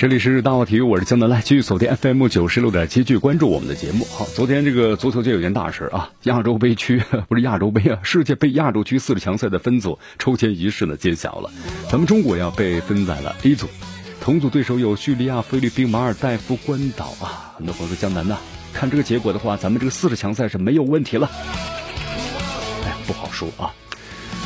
这里是大话体育，我是江南，来继续锁定 FM 九十六点七，继续关注我们的节目。好，昨天这个足球界有件大事啊，亚洲杯区不是亚洲杯啊，世界杯亚洲区四十强赛的分组抽签仪式呢揭晓了，咱们中国呀被分在了 A 组，同组对手有叙利亚、菲律宾、马尔代夫、关岛啊。很多朋友说江南呐，看这个结果的话，咱们这个四十强赛是没有问题了。哎，不好说啊。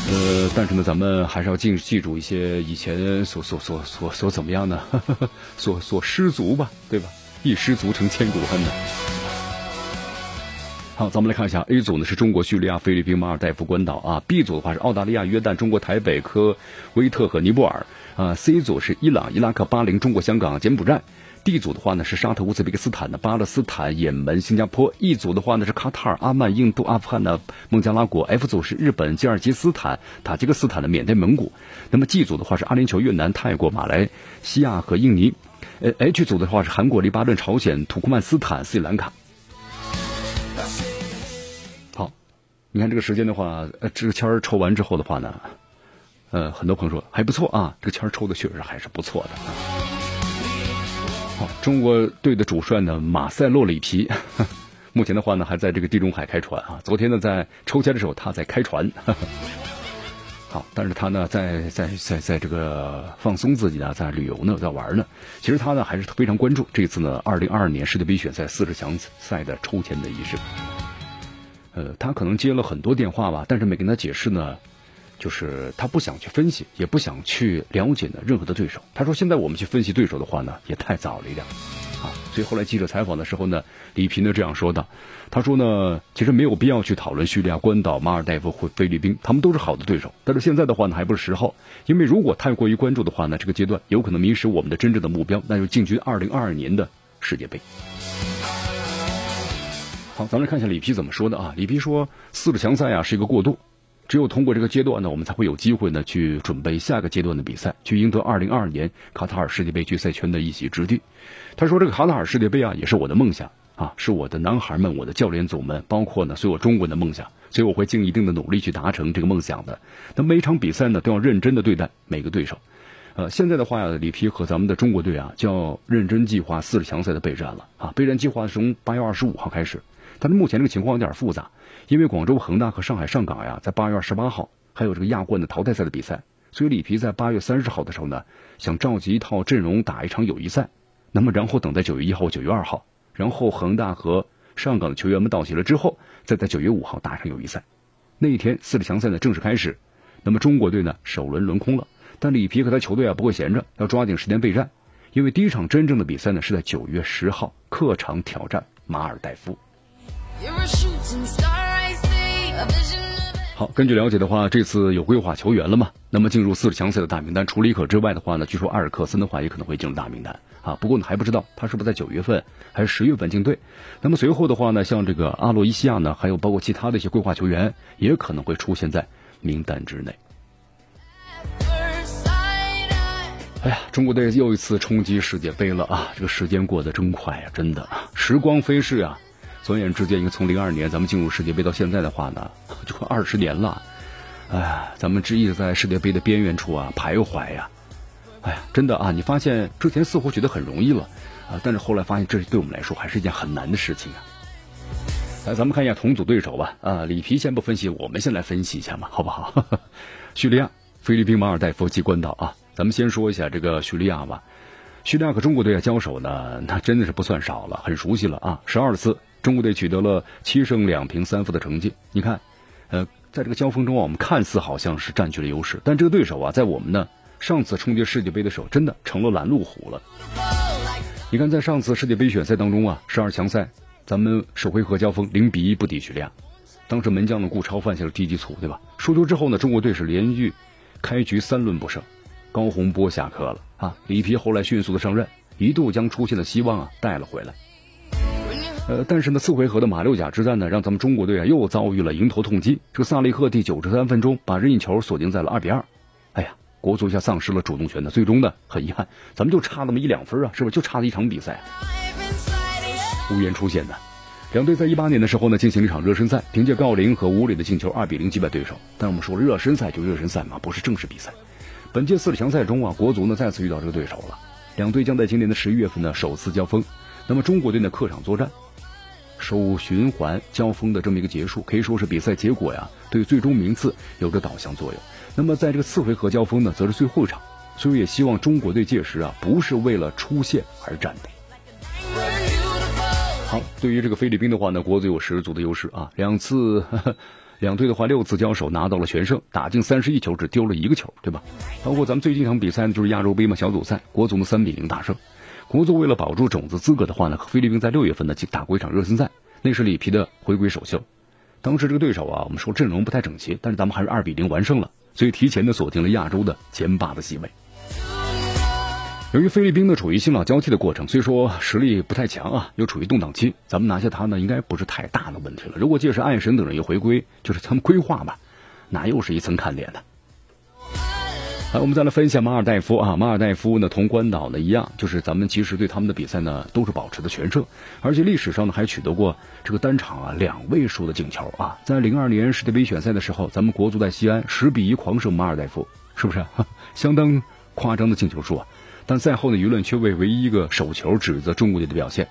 呃，但是呢，咱们还是要记记住一些以前所所所所所怎么样呢？所所失足吧，对吧？一失足成千古恨呢。好，咱们来看一下 A 组呢，是中国、叙利亚、菲律宾、马尔代夫、关岛啊。B 组的话是澳大利亚、约旦、中国台北、科威特和尼泊尔啊。C 组是伊朗、伊拉克、巴林、中国香港、柬埔寨。D 组的话呢是沙特、乌兹别克斯坦的巴勒斯坦、也门、新加坡。E 组的话呢是卡塔尔、阿曼、印度、阿富汗的孟加拉国。F 组是日本、吉尔吉斯坦、塔吉克斯坦的缅甸、蒙古。那么 G 组的话是阿联酋、越南、泰国、马来西亚和印尼。呃，H 组的话是韩国、黎巴嫩、朝鲜、土库曼斯坦、斯里兰卡。好，你看这个时间的话，呃，这个签儿抽完之后的话呢，呃，很多朋友说还不错啊，这个签儿抽的确实还是不错的。中国队的主帅呢，马塞洛里皮，目前的话呢，还在这个地中海开船啊。昨天呢，在抽签的时候，他在开船。好，但是他呢，在在在在这个放松自己呢，在旅游呢，在玩呢。其实他呢，还是非常关注这次呢，二零二二年世界杯选赛四十强赛的抽签的仪式。呃，他可能接了很多电话吧，但是没跟他解释呢。就是他不想去分析，也不想去了解呢任何的对手。他说：“现在我们去分析对手的话呢，也太早了一点啊。”所以后来记者采访的时候呢，李平呢这样说的：“他说呢，其实没有必要去讨论叙利亚、关岛、马尔代夫或菲律宾，他们都是好的对手。但是现在的话呢，还不是时候，因为如果太过于关注的话呢，这个阶段有可能迷失我们的真正的目标，那就进军二零二二年的世界杯。”好，咱们来看一下里皮怎么说的啊？里皮说：“四个强赛啊是一个过渡。”只有通过这个阶段呢，我们才会有机会呢去准备下个阶段的比赛，去赢得二零二二年卡塔尔世界杯决赛圈的一席之地。他说：“这个卡塔尔世界杯啊，也是我的梦想啊，是我的男孩们、我的教练组们，包括呢所有中国人的梦想。所以我会尽一定的努力去达成这个梦想的。那每场比赛呢，都要认真的对待每个对手。呃，现在的话呀，里皮和咱们的中国队啊，就要认真计划四十强赛的备战了啊。备战计划从八月二十五号开始，但是目前这个情况有点复杂。”因为广州恒大和上海上港呀，在八月二十八号还有这个亚冠的淘汰赛的比赛，所以里皮在八月三十号的时候呢，想召集一套阵容打一场友谊赛，那么然后等在九月一号、九月二号，然后恒大和上港的球员们到齐了之后，再在九月五号打一场友谊赛。那一天四十强赛呢正式开始，那么中国队呢首轮轮空了，但里皮和他球队啊不会闲着，要抓紧时间备战，因为第一场真正的比赛呢是在九月十号客场挑战马尔代夫。好，根据了解的话，这次有规划球员了嘛？那么进入四十强赛的大名单，除了伊可之外的话呢，据说阿尔克森的话也可能会进入大名单啊。不过呢，还不知道他是不是在九月份还是十月份进队。那么随后的话呢，像这个阿洛伊西亚呢，还有包括其他的一些规划球员，也可能会出现在名单之内。哎呀，中国队又一次冲击世界杯了啊！这个时间过得真快呀，真的，时光飞逝啊。转眼之间，应该从零二年咱们进入世界杯到现在的话呢，就快二十年了。哎呀，咱们只一直在世界杯的边缘处啊徘徊呀。哎呀，真的啊，你发现之前似乎觉得很容易了啊，但是后来发现这对我们来说还是一件很难的事情啊。来，咱们看一下同组对手吧。啊，里皮先不分析，我们先来分析一下嘛，好不好？叙利亚、菲律宾、马尔代夫及关岛啊，咱们先说一下这个叙利亚吧。叙利亚和中国队交手呢，那真的是不算少了，很熟悉了啊，十二次。中国队取得了七胜两平三负的成绩。你看，呃，在这个交锋中啊，我们看似好像是占据了优势，但这个对手啊，在我们呢上次冲击世界杯的时候，真的成了拦路虎了。你看，在上次世界杯选赛当中啊，十二强赛，咱们首回合交锋零比一不敌叙利亚，当时门将的顾超犯下了低级错误，对吧？输球之后呢，中国队是连续开局三轮不胜，高洪波下课了啊。里皮后来迅速的上任，一度将出现的希望啊带了回来。呃，但是呢，四回合的马六甲之战呢，让咱们中国队啊又遭遇了迎头痛击。这个萨利赫第九十三分钟把任意球锁定在了二比二，哎呀，国足一下丧失了主动权呢。最终呢，很遗憾，咱们就差那么一两分啊，是不是就差了一场比赛？无缘出现的。两队在一八年的时候呢，进行了一场热身赛，凭借郜林和吴磊的进球，二比零击败对手。但我们说热身赛就热身赛嘛，不是正式比赛。本届四强赛中啊，国足呢再次遇到这个对手了。两队将在今年的十一月份呢首次交锋。那么中国队呢客场作战，首循环交锋的这么一个结束，可以说是比赛结果呀对最终名次有着导向作用。那么在这个次回合交锋呢，则是最后一场，所以也希望中国队届时啊不是为了出线而战的。好，对于这个菲律宾的话呢，国足有十足的优势啊。两次，两队的话六次交手拿到了全胜，打进三十一球，只丢了一个球，对吧？包括咱们最近一场比赛呢，就是亚洲杯嘛，小组赛，国足的三比零大胜。国足为了保住种子资格的话呢，和菲律宾在六月份呢打过一场热身赛，那是里皮的回归首秀。当时这个对手啊，我们说阵容不太整齐，但是咱们还是二比零完胜了，所以提前的锁定了亚洲的前八的席位。由于菲律宾呢处于新老交替的过程，虽说实力不太强啊，又处于动荡期，咱们拿下他呢应该不是太大的问题了。如果届时爱神等人又回归，就是他们规划吧，那又是一层看点的。来，我们再来分享马尔代夫啊，马尔代夫呢同关岛呢一样，就是咱们其实对他们的比赛呢都是保持的全胜，而且历史上呢还取得过这个单场啊两位数的进球啊。在零二年世界杯选赛的时候，咱们国足在西安十比一狂胜马尔代夫，是不是 相当夸张的进球数啊？但赛后呢，舆论却为唯一一个手球指责中国队的表现，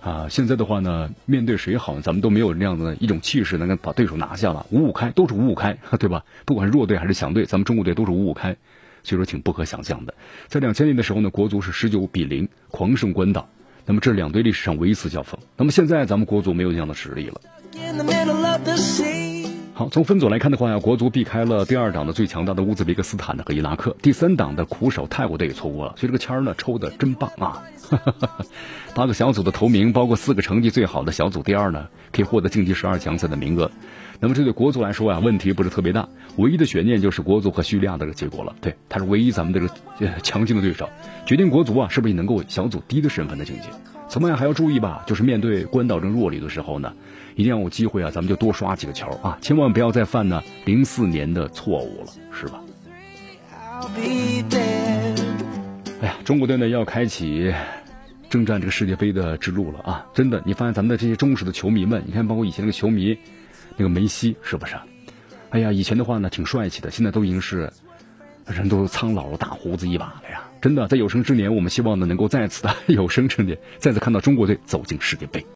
啊，现在的话呢，面对谁好咱们都没有那样的一种气势，能够把对手拿下了，五五开都是五五开，对吧？不管是弱队还是强队，咱们中国队都是五五开，所以说挺不可想象的。在两千年的时候呢，国足是十九比零狂胜关岛，那么这两队历史上唯一一次交锋。那么现在咱们国足没有这样的实力了。好，从分组来看的话呀，国足避开了第二档的最强大的乌兹别克斯坦的和伊拉克，第三档的苦手泰国队也错过了，所以这个签儿呢抽的真棒啊！八个小组的头名，包括四个成绩最好的小组第二呢，可以获得晋级十二强赛的名额。那么这对国足来说啊，问题不是特别大，唯一的悬念就是国足和叙利亚的这个结果了。对，他是唯一咱们这个强劲的对手，决定国足啊是不是能够小组第一的身份的晋级。此外还要注意吧，就是面对关岛这弱旅的时候呢。一定要有机会啊，咱们就多刷几个球啊，千万不要再犯呢零四年的错误了，是吧？哎呀，中国队呢要开启征战这个世界杯的之路了啊！真的，你发现咱们的这些忠实的球迷们，你看，包括以前那个球迷，那个梅西，是不是？哎呀，以前的话呢挺帅气的，现在都已经是人都苍老了，大胡子一把了呀！真的，在有生之年，我们希望呢能够再次的 有生之年再次看到中国队走进世界杯。